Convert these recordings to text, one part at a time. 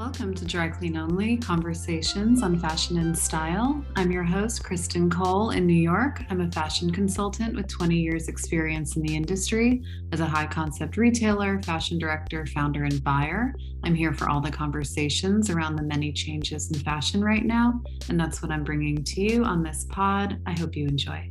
Welcome to Dry Clean Only Conversations on Fashion and Style. I'm your host, Kristen Cole in New York. I'm a fashion consultant with 20 years' experience in the industry as a high concept retailer, fashion director, founder, and buyer. I'm here for all the conversations around the many changes in fashion right now, and that's what I'm bringing to you on this pod. I hope you enjoy.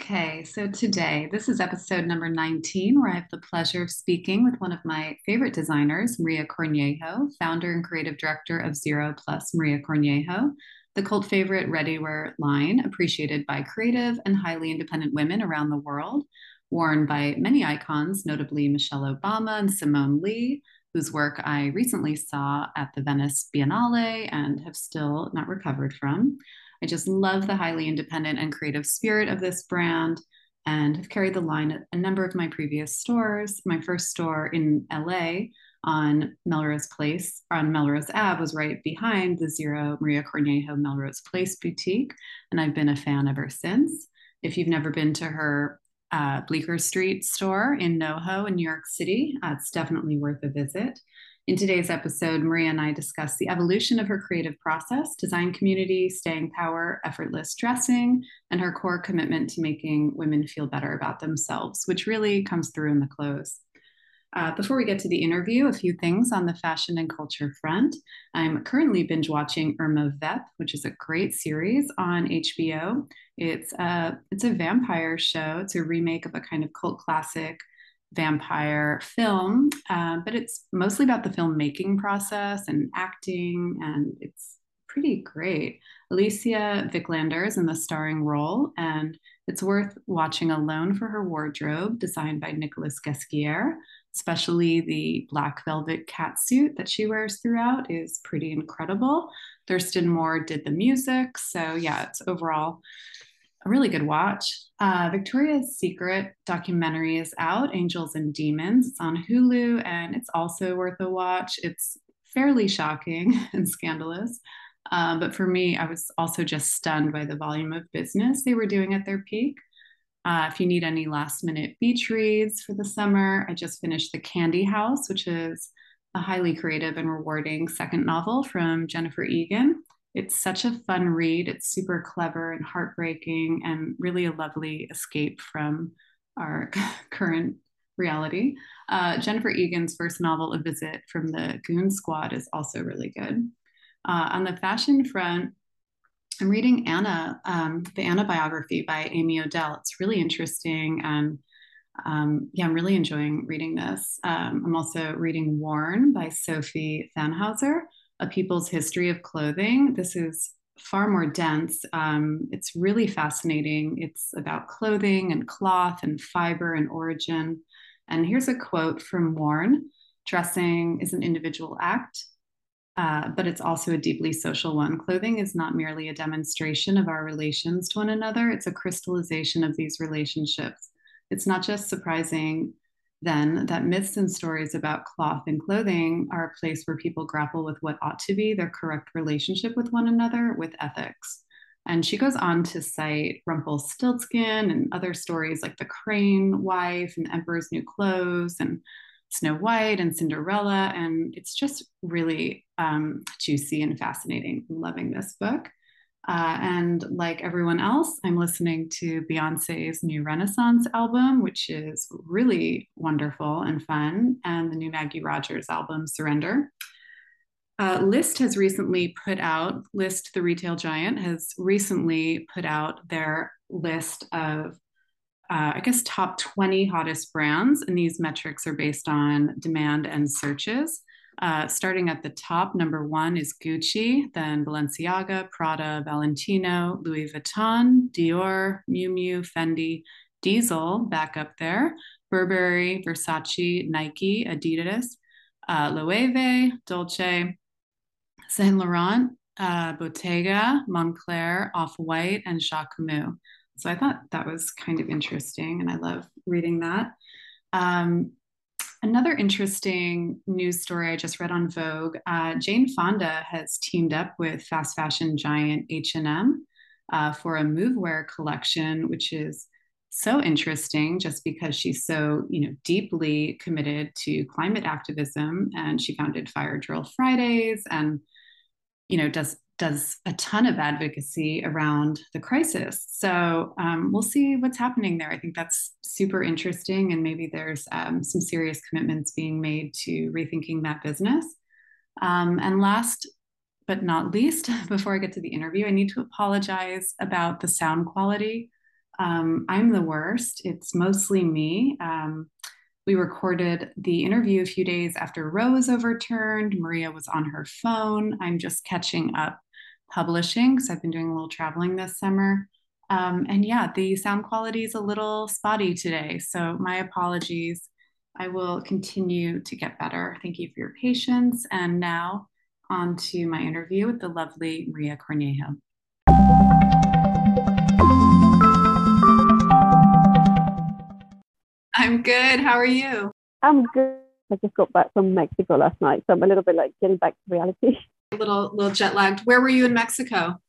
Okay, so today, this is episode number 19, where I have the pleasure of speaking with one of my favorite designers, Maria Cornejo, founder and creative director of Zero Plus Maria Cornejo, the cult favorite ready-wear line appreciated by creative and highly independent women around the world, worn by many icons, notably Michelle Obama and Simone Leigh, whose work I recently saw at the Venice Biennale and have still not recovered from. I just love the highly independent and creative spirit of this brand and have carried the line at a number of my previous stores. My first store in LA on Melrose Place, on Melrose Ave, was right behind the Zero Maria Cornejo Melrose Place boutique. And I've been a fan ever since. If you've never been to her uh, Bleecker Street store in NoHo in New York City, uh, it's definitely worth a visit. In today's episode, Maria and I discuss the evolution of her creative process, design community, staying power, effortless dressing, and her core commitment to making women feel better about themselves, which really comes through in the clothes. Uh, before we get to the interview, a few things on the fashion and culture front. I'm currently binge watching Irma Vep, which is a great series on HBO. It's a, it's a vampire show. It's a remake of a kind of cult classic vampire film, uh, but it's mostly about the filmmaking process and acting, and it's pretty great. Alicia Vikander is in the starring role, and it's worth watching alone for her wardrobe, designed by Nicolas Ghesquiere. Especially the black velvet cat suit that she wears throughout is pretty incredible. Thurston Moore did the music, so yeah, it's overall a really good watch. Uh, Victoria's Secret documentary is out, Angels and Demons. It's on Hulu and it's also worth a watch. It's fairly shocking and scandalous. Uh, but for me, I was also just stunned by the volume of business they were doing at their peak. Uh, if you need any last minute beach reads for the summer, I just finished The Candy House, which is a highly creative and rewarding second novel from Jennifer Egan. It's such a fun read. It's super clever and heartbreaking and really a lovely escape from our current reality. Uh, Jennifer Egan's first novel, A Visit from the Goon Squad, is also really good. Uh, on the fashion front, I'm reading Anna, um, the Anna biography by Amy Odell. It's really interesting. And um, yeah, I'm really enjoying reading this. Um, I'm also reading Worn by Sofi Thanhauser a people's history of clothing. This is far more dense. Um, it's really fascinating. It's about clothing and cloth and fiber and origin. And here's a quote from Worn Dressing is an individual act, uh, but it's also a deeply social one. Clothing is not merely a demonstration of our relations to one another, it's a crystallization of these relationships. It's not just surprising then that myths and stories about cloth and clothing are a place where people grapple with what ought to be their correct relationship with one another with ethics. And she goes on to cite Rumpelstiltskin and other stories like the Crane Wife and Emperor's New Clothes and Snow White and Cinderella. And it's just really um, juicy and fascinating. I'm loving this book. Uh, and like everyone else, I'm listening to Beyonce's new Renaissance album, which is really wonderful and fun, and the new Maggie Rogers album, Surrender. Uh, Lyst has recently put out, Lyst, the retail giant, has recently put out their list of, uh, I guess, top 20 hottest brands. And these metrics are based on demand and searches. Uh, starting at the top, number one is Gucci, then Balenciaga, Prada, Valentino, Louis Vuitton, Dior, Miu Miu, Fendi, Diesel, back up there, Burberry, Versace, Nike, Adidas, uh, Loewe, Dolce, Saint Laurent, uh, Bottega, Moncler, Off White, and Jacquemus. So I thought that was kind of interesting, and I love reading that. Um, Another interesting news story I just read on Vogue: uh, Jane Fonda has teamed up with fast fashion giant H and M uh, for a movewear collection, which is so interesting just because she's so you know deeply committed to climate activism and she founded fire drill fridays and you know does does a ton of advocacy around the crisis so um, we'll see what's happening there i think that's super interesting and maybe there's um, some serious commitments being made to rethinking that business um, and last but not least before i get to the interview i need to apologize about the sound quality um, I'm the worst. It's mostly me. Um, we recorded the interview a few days after Roe was overturned. Maria was on her phone. I'm just catching up publishing because I've been doing a little traveling this summer. Um, and yeah, the sound quality is a little spotty today. So my apologies. I will continue to get better. Thank you for your patience. And now on to my interview with the lovely Maria Cornejo. I'm good. How are you? I'm good. I just got back from Mexico last night, so I'm a little bit like getting back to reality. A little, little jet lagged. Where were you in Mexico?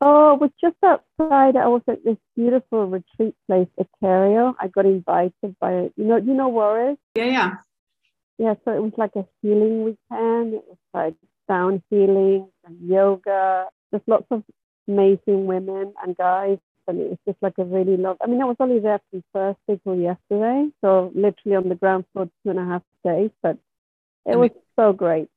Oh, it was just outside. I was at this beautiful retreat place, Ethereal. I got invited by you know, you know Juarez? Yeah, yeah. Yeah, so it was like a healing weekend. It was like sound healing and yoga. There's lots of amazing women and guys and it was just like a really love. I mean, I was only there from Thursday till yesterday, so literally on the ground for two and a half days, but it was so great.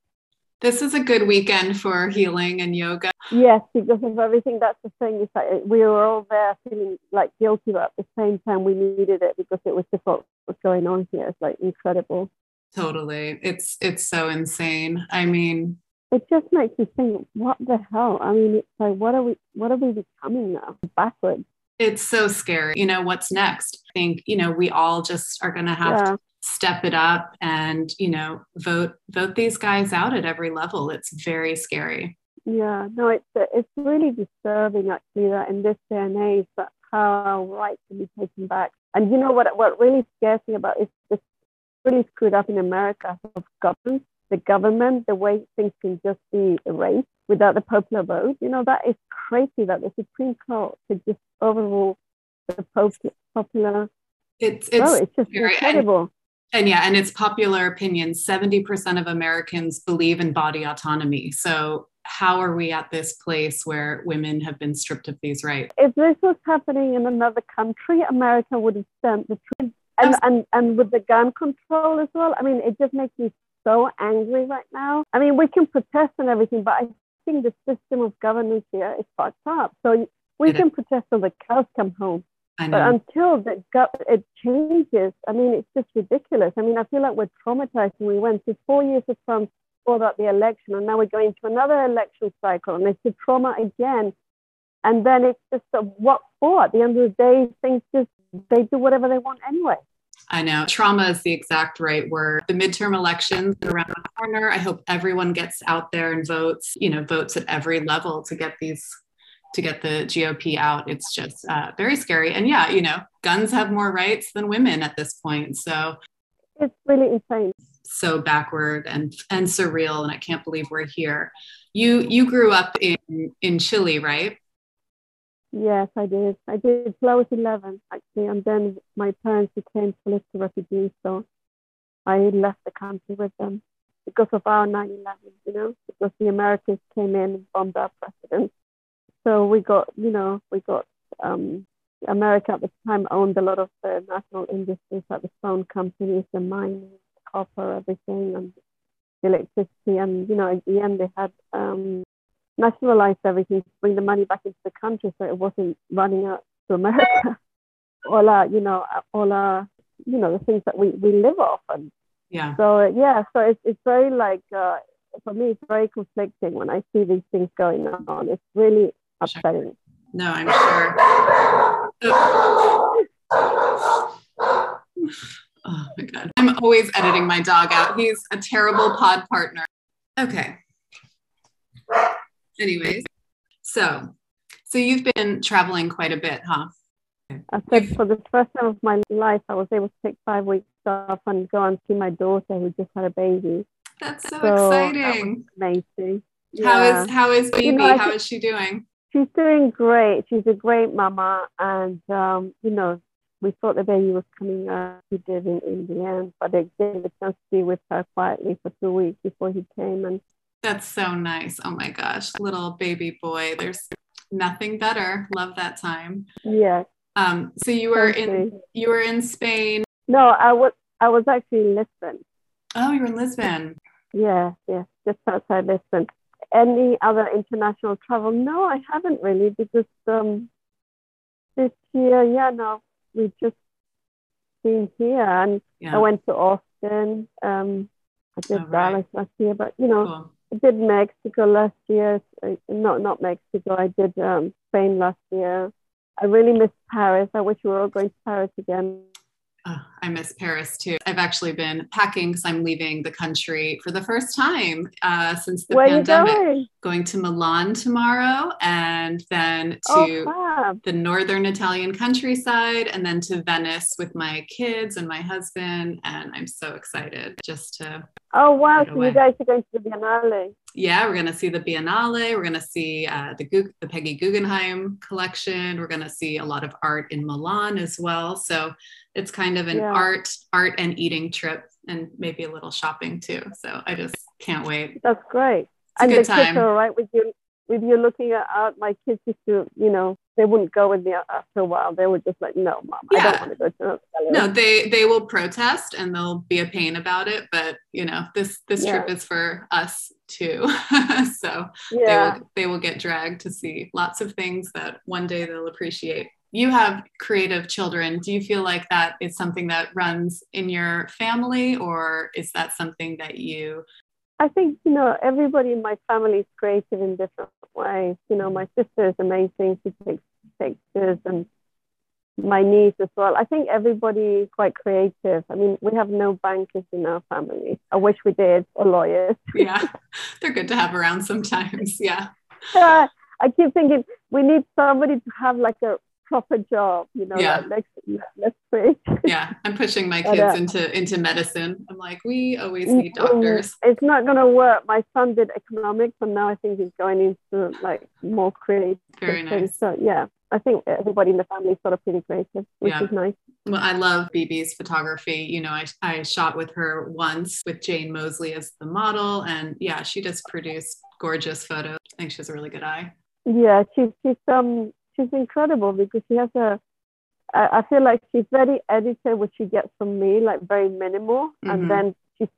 This is a good weekend for healing and yoga. Yes, because of everything. That's the thing. It's like we were all there feeling like guilty, but at the same time we needed it because it was just what was going on here. It's like incredible. Totally. It's it's so insane. I mean, it just makes me think, what the hell? I mean, it's like, what are we, what are we becoming now? Backwards. It's so scary. You know, what's next? I think, you know, we all just are going to have to step it up and, you know, vote, vote these guys out at every level. It's very scary. Yeah, no, it's, it's really disturbing actually that in this day and age that how our rights can be taken back. And you know what, what really scares me about is this really screwed up in America of government the government, the way things can just be erased without the popular vote. You know, that is crazy that the Supreme Court could just overrule the popular it's it's, oh, it's just very, incredible. And, yeah, and it's popular opinion. 70% of Americans believe in body autonomy. So how are we at this place where women have been stripped of these rights? If this was happening in another country, America would have sent the troops. And, and, and with the gun control as well, I mean, it just makes me so angry right now. I mean, we can protest and everything, but I think the system of governance here is fucked up. So we can protest till the cows come home. But until the gut it changes, I mean, it's just ridiculous. I mean, I feel like we're traumatized. And we went through four years of Trump before that the election, and now we're going to another election cycle, and it's a trauma again. And then it's just a, what for? At the end of the day, things just they do whatever they want anyway. I know trauma is the exact right word. The midterm elections around the corner. I hope everyone gets out there and votes, you know, votes at every level to get these to get the GOP out. It's just uh, very scary. And yeah, you know, guns have more rights than women at this point. So it's really insane. So backward and and surreal, and I can't believe we're here. You you grew up in in Chile, right? Yes, I did. I did till I was 11, actually, and then my parents became political refugees, so I left the country with them because of our 9 11, you know, because the Americans came in and bombed our president. So we got, you know, we got, um, America at the time owned a lot of the national industries like the phone companies, the mining, copper, everything, and electricity. And, you know, at the end, they had um, nationalized everything to bring the money back into the country so it wasn't running out to America. all our, you know, all our, you know, the things that we, we live off. And yeah. So, yeah, so it's, it's very like, uh, for me, it's very conflicting when I see these things going on. It's really upsetting. No, I'm sure. Oh, oh my God. I'm always editing my dog out. He's a terrible pod partner. Okay anyways so so you've been traveling quite a bit huh I said for the first time of my life, I was able to take five weeks off and go and see my daughter who just had a baby. That's so, so exciting! amazing. Yeah. How is how is baby? You know, how is she doing? She's doing great. She's a great mama, and um, you know, we thought the baby was coming out. He did in, in the end, but I gave a chance to be with her quietly for two weeks before he came. And that's so nice. Oh my gosh, little baby boy. There's nothing better. Love that time. Yeah. Um. So you were in you were in Spain. No, I was I was actually in Lisbon. Oh, you were in Lisbon. Yeah, yeah, just outside Lisbon. Any other international travel? No, I haven't really because um, this year, yeah, no, we've just been here, and yeah. I went to Austin. Um, I did oh, Dallas right. last year, but you know, cool. I did Mexico last year. Not not Mexico. I did um, Spain last year. I really miss Paris. I wish we were all going to Paris again. Oh, I miss Paris too. I've actually been packing because I'm leaving the country for the first time uh, since the Where pandemic. Going? going? to Milan tomorrow and then to oh, the northern Italian countryside and then to Venice with my kids and my husband. And I'm so excited just to. Oh, wow. So away. you guys are going to the Biennale. Yeah, we're going to see the Biennale. We're going to see uh, the, the Peggy Guggenheim collection. We're going to see a lot of art in Milan as well. So it's kind of an yeah. art art and eating trip and maybe a little shopping too so i just can't wait that's great it's and the time. kids are all right with you with you looking at art my kids used to you know they wouldn't go with me after a while they were just like no mom yeah. i don't want to go to no they they will protest and they'll be a pain about it but you know this this yeah. trip is for us too so yeah. they will they will get dragged to see lots of things that one day they'll appreciate you have creative children. Do you feel like that is something that runs in your family, or is that something that you? I think, you know, everybody in my family is creative in different ways. You know, my sister is amazing. She takes pictures and my niece as well. I think everybody is quite creative. I mean, we have no bankers in our family. I wish we did, or lawyers. yeah, they're good to have around sometimes. Yeah. Uh, I keep thinking we need somebody to have like a proper job, you know, yeah. like let's, let's pray. yeah, I'm pushing my kids but, uh, into into medicine. I'm like, we always need mm, doctors. It's not gonna work. My son did economics, and now I think he's going into like more creative. Very nice. So yeah, I think everybody in the family is sort of pretty creative, which yeah. is nice. Well, I love Bibi's photography. You know, I, I shot with her once with Jane Mosley as the model. And yeah, she just produced gorgeous photos. I think she has a really good eye. Yeah, she's, she's um she's incredible because she has a I, I feel like she's very edited what she gets from me, like very minimal. Mm-hmm. And then she's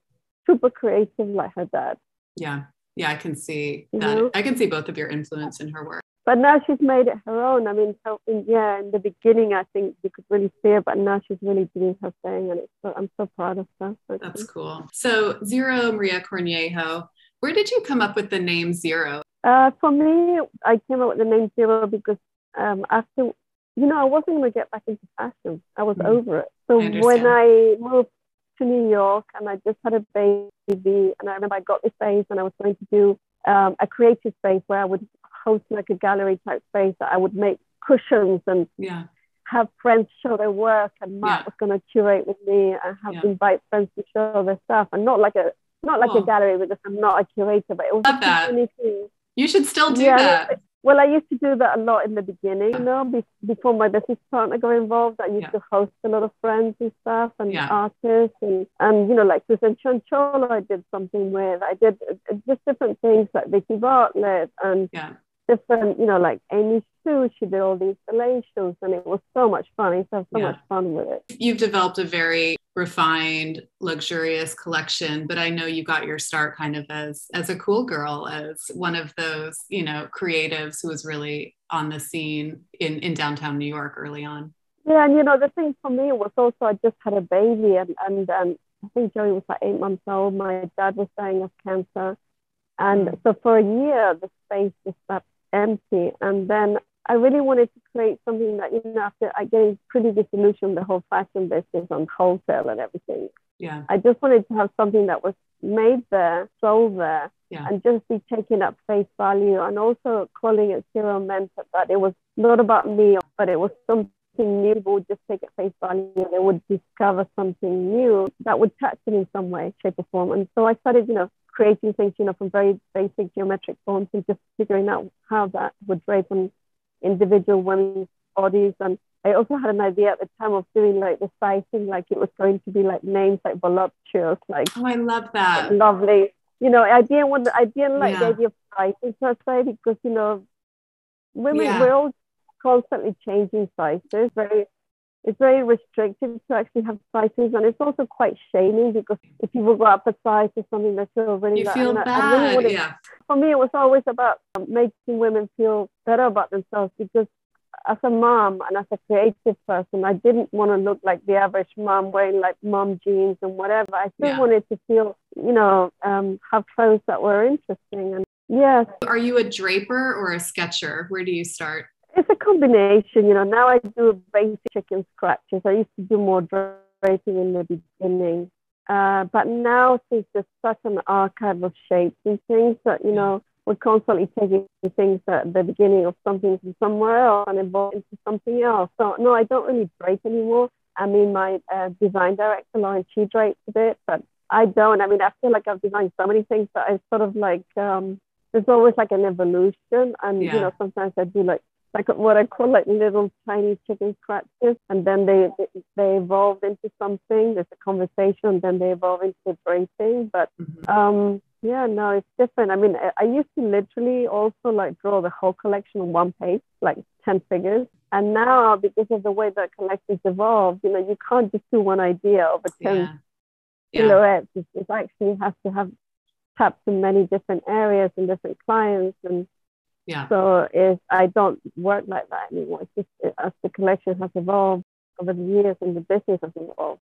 super creative like her dad. Yeah. Yeah, I can see you that. Know? I can see both of your influence in her work. But now she's made it her own. I mean, so in, yeah, in the beginning, I think you could really see it, but now she's really doing her thing, and it's so, I'm so proud of her. That's cool. So, Zero Maria Cornejo, where did you come up with the name Zero? Uh, for me, I came up with the name Zero because um, after, you know, I wasn't going to get back into fashion. I was mm. over it. So I when I moved to New York and I just had a baby, and I remember I got this space and I was going to do um, a creative space where I would host like a gallery type space that I would make cushions and yeah. have friends show their work and Mark yeah. was going to curate with me and have yeah. invite friends to show their stuff and not like a not like a gallery because I'm not a curator but it was Love that. You should still do that. Well, I used to do that a lot in the beginning, you know, be- before my business partner got involved. I used yeah. to host a lot of friends and stuff and yeah. artists and, and, you know, like Susan Cianciolo, I did something with. I did uh, just different things like Vicky Bartlett and yeah. Different, you know, like Amy Sue, she did all these installations and it was so much fun. I used to have so much fun with it. You've developed a very refined luxurious collection but i know you got your start kind of as as a cool girl as one of those you know creatives who was really on the scene in in downtown new york early on yeah and you know the thing for me was also i just had a baby and and um, i think joey was like eight months old my dad was dying of cancer and mm. so for a year the space just sat empty and then I really wanted to create something that, you know, after I get pretty disillusioned the whole fashion business on wholesale and everything. Yeah. I just wanted to have something that was made there, sold there, yeah. and just be taken at face value. And also calling it zero meant that it was not about me, but it was something new, people would just take it face value. And they would discover something new that would touch them in some way, shape, or form. And so I started, you know, creating things, you know, from very basic geometric forms and just figuring out how that would drape on individual women's bodies. And I also had an idea at the time of doing like the sizing, like it was going to be like names like voluptuous, like oh, I love that, lovely. You know, I didn't want, I didn't like yeah. the idea of sizing per se because you know, women yeah. we're all constantly changing sizes. Very, it's very restrictive to actually have sizes, and it's also quite shaming because if people go up a size to something that you're really you feel bad. I really yeah. For me, it was always about making women feel better about themselves because as a mom and as a creative person, I didn't want to look like the average mom wearing like mom jeans and whatever. I still yeah. wanted to feel, you know, um, have clothes that were interesting. And yes. Are you a draper or a sketcher? Where do you start? It's a combination. You know, now I do basic chicken scratches. I used to do more draping in the beginning. Uh, but now, since there's such an archive of shapes and things that, you know, we're constantly taking things at the beginning of something from somewhere else and evolve into something else. So no, I don't really drape anymore. I mean, my uh, design director, Lauren, she drapes a bit, but I don't. I mean, I feel like I've designed so many things that I sort of like, um, there's always like an evolution. And, yeah. you know, sometimes I do like, like what I call like little tiny chicken scratches, and then they they evolve into something. There's a conversation, and then they evolve into draping. But mm-hmm. um, yeah, no, it's different. I mean, I, I used to literally also like draw the whole collection on one page, like 10 figures. And now, because of the way that collections evolved, you know, you can't just do one idea over 10 yeah. Yeah. silhouettes. It, it actually has to have tapped in many different areas and different clients. And yeah. so if I don't work like that anymore. It's just as the collection has evolved over the years and the business has evolved,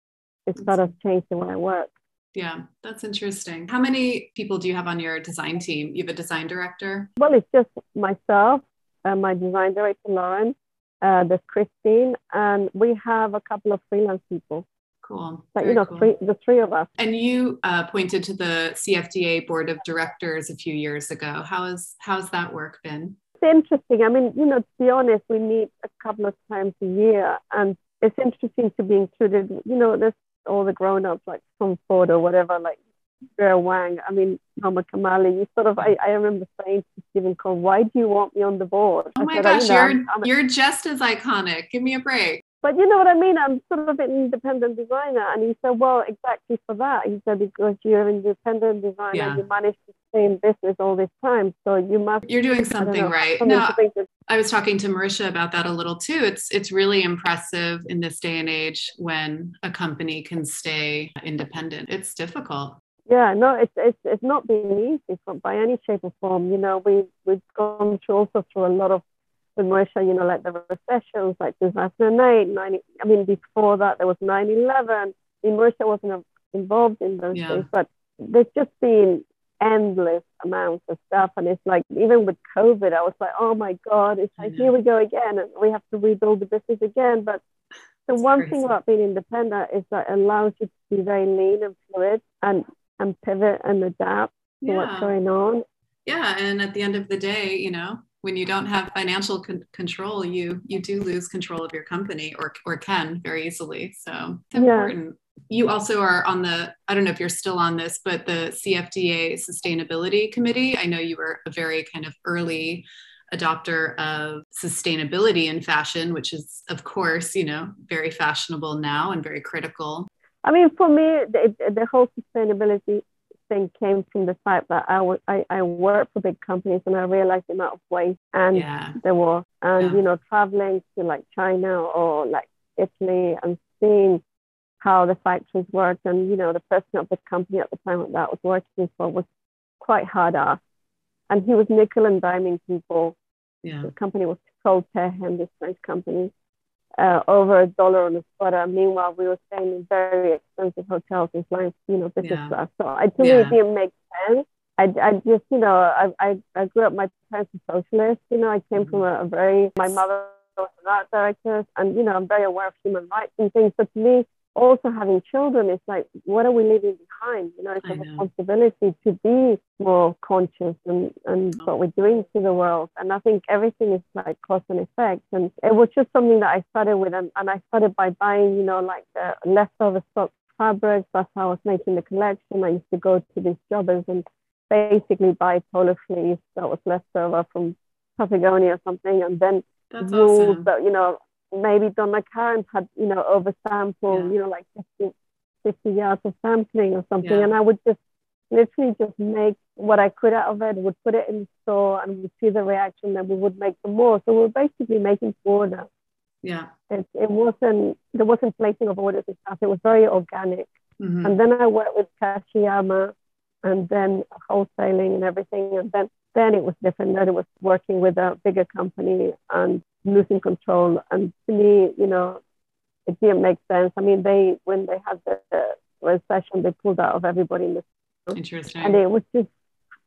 it's sort of changed the way I work. Yeah, that's interesting. How many people do you have on your design team? You have a design director? Well, it's just myself, uh, my design director, Lauren, uh, there's Christine, and we have a couple of freelance people. Cool. But, you know, cool. three, the three of us. And you uh, pointed to the CFDA board of directors a few years ago. How is how's that work been? It's interesting. I mean, you know, to be honest, we meet a couple of times a year, and it's interesting to be included. You know, there's all the grown-ups like Tom Ford or whatever, like Vera Wang, I mean, Norma Kamali, you sort of, I, I remember saying to Steven Kolb, why do you want me on the board? Oh my said, gosh, you're, I'm, I'm you're just as iconic. Give me a break. But you know what I mean? I'm sort of an independent designer. And he said, well, exactly for that. He said, because you're an independent designer, yeah. you managed to stay in business all this time. So you must. You're doing something know, right. No, I was talking to Marysia about that a little too. It's, it's really impressive in this day and age when a company can stay independent. It's difficult. Yeah, no, it's, it's, it's not been easy by any shape or form. You know, we, we've gone through also through a lot of with Marysia, you know, like the recessions, like 2008, 90, I mean, before that, there was 9 11. I mean, Marysia wasn't involved in those yeah. things, but there's just been endless amounts of stuff. And it's like, even with COVID, I was like, oh my God, it's like, here we go again. And we have to rebuild the business again. But the That's one crazy. thing about being independent is that it allows you to be very lean and fluid and, and pivot and adapt to yeah. what's going on. Yeah. And at the end of the day, you know, when you don't have financial con- control, you you do lose control of your company or or can very easily. So it's important. You also are on the I don't know if you're still on this, but the CFDA Sustainability Committee. I know you were a very kind of early adopter of sustainability in fashion, which is of course you know very fashionable now and very critical. I mean, for me, the, the whole sustainability thing came from the fact that I, w- I, I worked for big companies and I realized the amount of waste and yeah. there was. And, yeah. you know, traveling to like China or like Italy and seeing how the factories worked. And, you know, the person of the company at the time that I was working for was quite hard ass. And he was nickel and diming people. Yeah. The company was called Tehen, this French company uh, over a dollar on a spotter. Meanwhile, we were staying in very expensive hotels and flying, you know, business yeah. class. So I to yeah. me, it didn't make sense. I, I just, you know, I, I, I grew up, my parents were socialists. You know, I came mm-hmm. from a, a, very, my mother was an art director, and, you know, I'm very aware of human rights and things. So to me, also having children, it's like, what are we leaving behind? You know, it's I a know. responsibility to be more conscious and, and oh. what we're doing to the world. And I think everything is like cause and effect. And it was just something that I started with. And, and I started by buying, you know, like the leftover stock fabrics. That's how I was making the collection. I used to go to these jobbers and basically buy polo fleece that was left over from Patagonia or something. And then That's awesome. that, you know, maybe Donna Karan had, you know, over sampled, Yeah. you know, like 50, 50 yards of sampling or something. Yeah. And I would just literally just make what I could out of it, would put it in the store and we'd see the reaction and we would make some more. So we were basically making order. Yeah. It, it wasn't, there wasn't placing of orders and stuff. It was very organic. Mhm. And then I worked with Kashiyama and then wholesaling and everything. And then, then it was different. Then it was working with a bigger company and losing control. And to me, you know, it didn't make sense. I mean, they, when they had the, the recession, they pulled out of everybody in the, Interesting. and it was just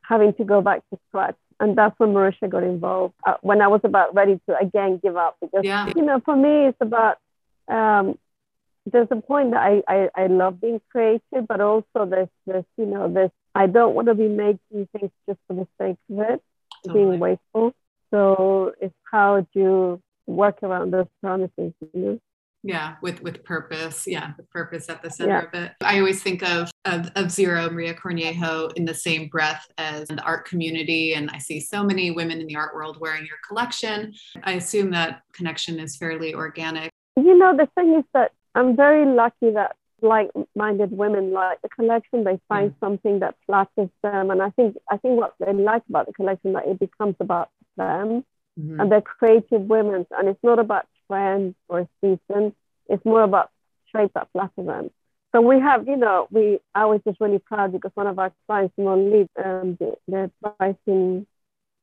having to go back to scratch. And that's when Marysia got involved. Uh, when I was about ready to again give up, because Yeah. you know, for me, it's about um, there's a point that I, I, I love being creative, but also there's this, you know, this I don't want to be making things just for the sake of it, Totally. being wasteful. So it's how do you work around those promises, you know? Yeah, with with purpose. Yeah, with purpose at the center Yeah. of it. I always think of, of of Zero Maria Cornejo in the same breath as the art community, and I see so many women in the art world wearing your collection. I assume that connection is fairly organic. You know, the thing is that I'm very lucky that like-minded women like the collection. They find mm. something that flatters them, and I think I think what they like about the collection that it becomes about them. Mhm. and they're creative women and it's not about trends or a season it's more about shape that flatter them so we have you know we i was just really proud because one of our clients Simone Lead, um the, the prize in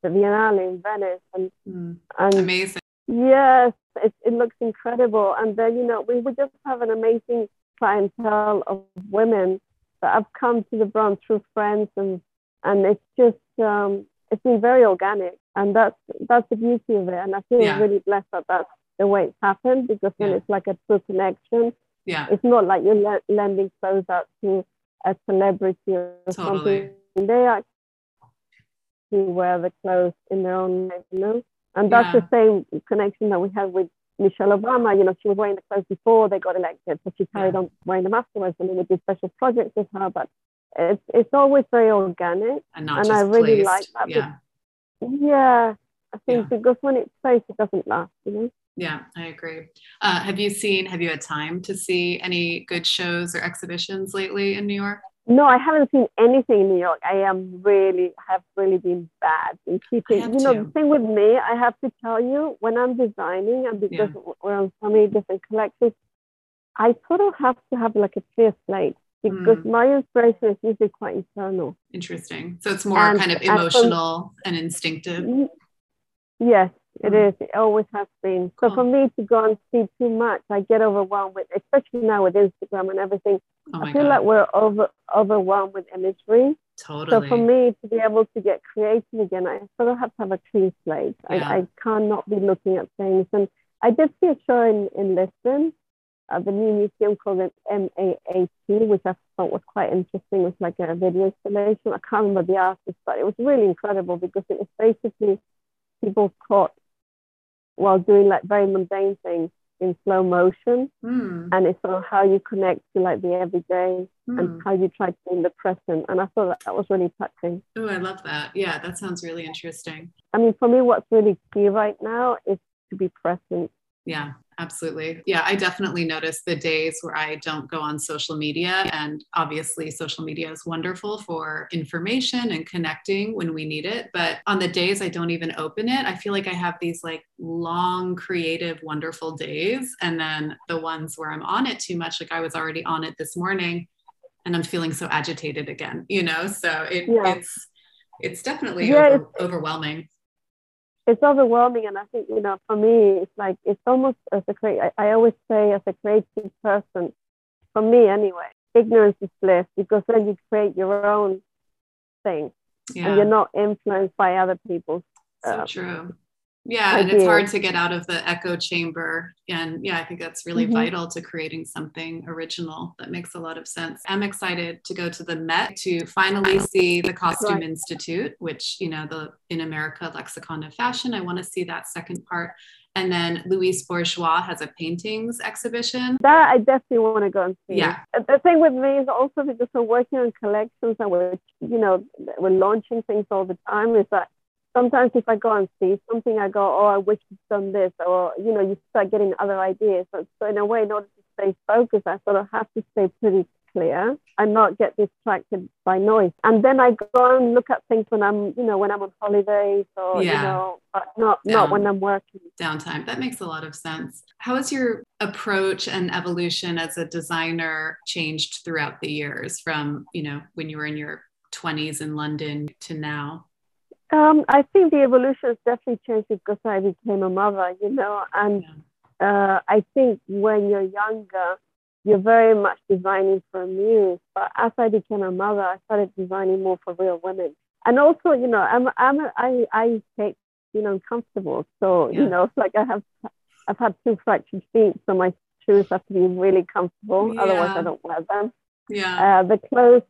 the Biennale in Venice and Mm. and Amazing. yes it, it looks incredible and then you know we, we just have an amazing clientele of women that have come to the brand through friends and and it's just um it's been very organic and that's that's the beauty of it and i feel Yeah. really blessed that that's the way it's happened because then Yeah. it's like a true connection Yeah, it's not like you're le- lending clothes out to a celebrity or Totally. something they actually wear the clothes in their own way you know and that's Yeah. the same connection that we have with Michelle Obama. You know, she was wearing the clothes before they got elected, but she carried on wearing them afterwards, and then we did special projects with her. But it's it's always very organic. and and I really like that Yeah, Yeah, I think Yeah. because when it's placed, it doesn't last. You know. yeah, I agree. Uh, have you seen? Have you had time to see any good shows or exhibitions lately in New York? No, I haven't seen anything in New York. I am really have really been bad in keeping. You know, to. the thing with me, I have to tell you, when I'm designing, and because we're on so many different collections, I sort of have to have like a clear slate because Mm. my inspiration is usually quite internal. Interesting. So it's more And- kind of from- emotional and instinctive. Yes, it Mm. is. It always has been. So Cool. for me to go and see too much, I get overwhelmed with, especially now with Instagram and everything. Oh I feel god, like we're over overwhelmed with imagery. totally. So for me to be able to get creative again, I sort of have to have a clean slate. Yeah. I, I cannot be looking at things. And I did see a show in, in Lisbon, uh, the new museum called it MAAT, which I thought was quite interesting. It was like a video installation. I can't remember the artist, but it was really incredible because it was basically people caught while doing like very mundane things in slow motion. Hmm, And it's sort of how you connect to like the everyday hmm. and how you try to be in the present. And I thought that, that was really touching. Oh, I love that. Yeah, that sounds really interesting. I mean, for me, what's really key right now is to be present. Yeah, absolutely. Yeah, I definitely notice the days where I don't go on social media. And obviously, social media is wonderful for information and connecting when we need it. But on the days I don't even open it, I feel like I have these like long, creative, wonderful days. And then the ones where I'm on it too much, like I was already on it this morning and I'm feeling so agitated again, you know? So it, Yeah. it's, it's definitely Yeah, over- it's- overwhelming. It's overwhelming. And I think, you know, for me, it's like, it's almost as a creative, I, I always say, as a creative person, for me anyway, ignorance is bliss because then you create your own thing and you're not influenced by other people's so uh, true. Yeah, I and did. it's hard to get out of the echo chamber. And yeah, I think that's really mm-hmm. vital to creating something original that makes a lot of sense. I'm excited to go to the Met to finally see the Costume right. Institute, which, you know, the In America Lexicon of Fashion. I want to see that second part. And then Louise Bourgeois has a paintings exhibition. That I definitely want to go and see. Yeah. The thing with me is also because we're working on collections and we're, you know, we're launching things all the time, is that sometimes if I go and see something, I go, oh, I wish you'd done this, or you know, you start getting other ideas. So, so in a way, in order to stay focused, I sort of have to stay pretty clear and not get distracted by noise. And then I go and look at things when I'm, you know, when I'm on holidays or yeah. you know, but not Down, not when I'm working. Downtime. That makes a lot of sense. How has your approach and evolution as a designer changed throughout the years from, you know, when you were in your 20s in London to now? Um, I think the evolution has definitely changed because I became a mother, you know, and yeah. uh, I think when you're younger, you're very much designing for a muse. But as I became a mother, I started designing more for real women. And also, you know, I'm, I'm, a, I, I take, you know, uncomfortable. So, yeah. you know, it's like I have, I've had two fractured feet, so my shoes have to be really comfortable. Yeah. Otherwise, I don't wear them. Yeah. Uh, the clothes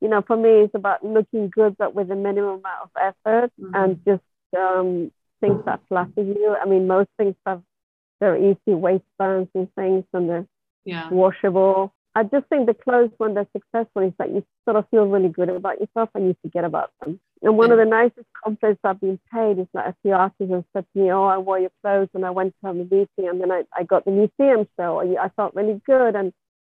you know, for me, it's about looking good, but with a minimum amount of effort mm-hmm. and just um, things that flatter you. I mean, most things have their easy waistbands and things, and they're yeah. washable. I just think the clothes, when they're successful, is that you sort of feel really good about yourself and you forget about them. And one of the nicest compliments I've been paid is that a few artisans said to me, Oh, I wore your clothes and I went to a meeting and then I, I got the museum show. I felt really good. And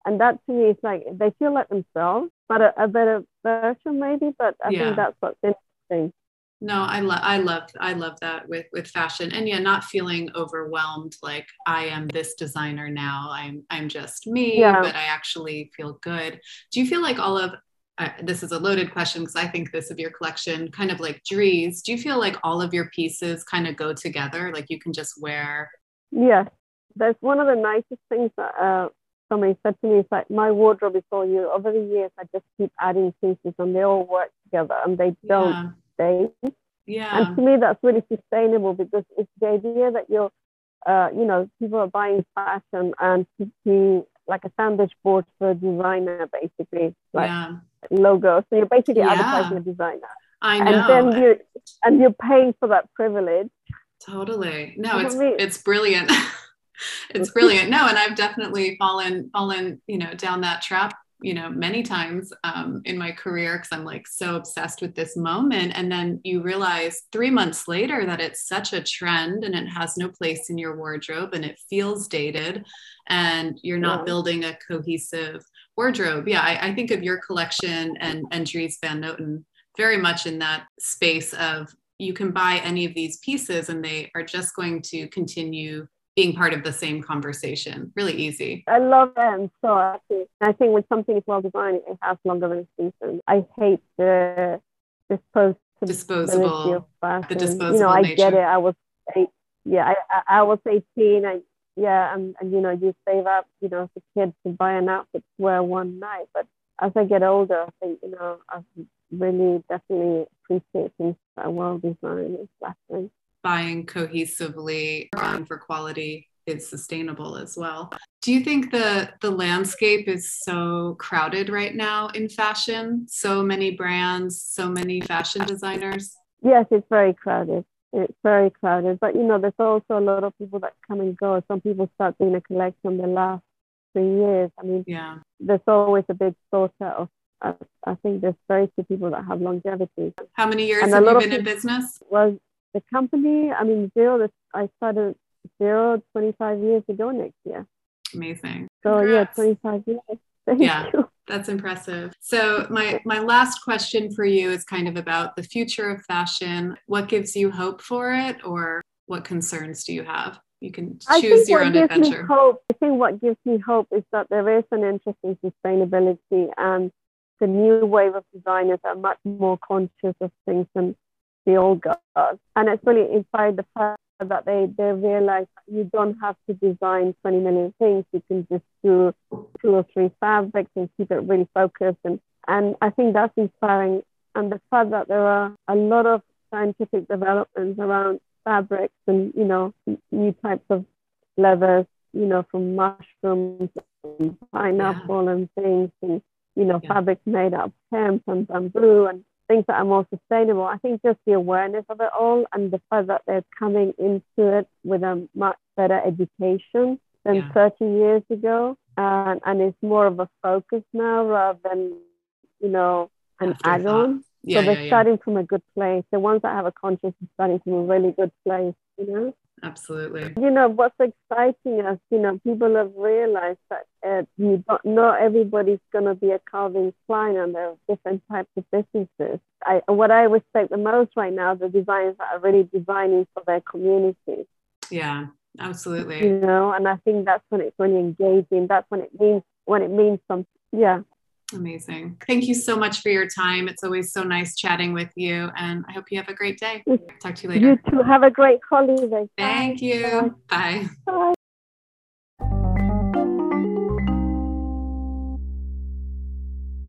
and that to me is like they feel like themselves but a, a better version maybe but i yeah. think that's what's interesting no i love i love i love that with with fashion and yeah not feeling overwhelmed like i am this designer now i'm i'm just me yeah. but i actually feel good do you feel like all of uh, this is a loaded question because I think this of your collection, kind of like Dries. Do you feel like all of your pieces kind of go together? Like you can just wear? Yes, that's one of the nicest things that uh, somebody said to me, it's like my wardrobe is all you. Over the years, I just keep adding pieces and they all work together and they don't yeah. stay. Yeah. And to me, that's really sustainable because it's the idea that you're, uh, you know, people are buying fashion and to like a sandwich board for a designer, basically, like yeah. logo. So you're basically yeah. advertising a designer. I know. And then you and you're paying for that privilege. Totally. No, it's it's brilliant. it's brilliant. No, and I've definitely fallen fallen you know down that trap you know many times um, in my career because i'm like so obsessed with this moment and then you realize three months later that it's such a trend and it has no place in your wardrobe and it feels dated and you're not yeah. building a cohesive wardrobe yeah I, I, think of your collection and and Dries Van Noten very much in that space of you can buy any of these pieces and they are just going to continue being part of the same conversation. Really easy. I love them so happy. I think when something is well designed, it has longer than a season. I hate the disposable disposable the disposable You know, I nature. get it. I was eight, yeah, I, I was 18. I yeah, and, and you know, you save up, you know, as a kid to buy an outfit to wear one night. But as I get older, I think, you know, I really definitely appreciate things that are well designed and flattering buying cohesively, buying for quality is sustainable as well. Do you think the the landscape is so crowded right now in fashion? So many brands, so many fashion designers? Yes, it's very crowded. It's very crowded. But you know, there's also a lot of people that come and go. Some people start doing a collection the last three years. I mean, yeah, there's always a big sorter of I think there's very few people that have longevity. How many years and have you been in business? Well, the company, I mean, zero, I started zero 25 years ago next year. Amazing. So Congrats. yeah, 25 years. Thank yeah, you. that's impressive. So my my last question for you is kind of about the future of fashion. What gives you hope for it, or what concerns do you have? You can choose your own adventure. Hope, I think what gives me hope is that there is an interest in sustainability and the new wave of designers are much more conscious of things and the old guard. And it's really inspired the fact that they, they realize you don't have to design 20 million things. You can just do two or three fabrics and keep it really focused. And, and I think that's inspiring. And the fact that there are a lot of scientific developments around fabrics and, you know, new types of leathers, you know, from mushrooms and pineapple yeah. and things and, you know, yeah. fabrics made out of hemp and bamboo and things that are more sustainable. I think just the awareness of it all and the fact that they're coming into it with a much better education than yeah. 30 years ago. And, and it's more of a focus now rather than, you know, an add on. Yeah, so they're yeah, starting from a good place. The ones that have a conscience are starting from a really good place, you know? Absolutely. You know, what's exciting us, you know, people have realized that uh, you don't, not everybody's going to be a Calvin Klein and there are different types of businesses. I, what I respect the most right now, the designers that are really designing for their communities. Yeah, absolutely. You know, and I think that's when it's when really engaging. That's when it means, when it means something. Yeah. Amazing. Thank you so much for your time. It's always so nice chatting with you, and I hope you have a great day. Talk to you later. You too. Have a great holiday. Thank Bye. you. Bye. Bye.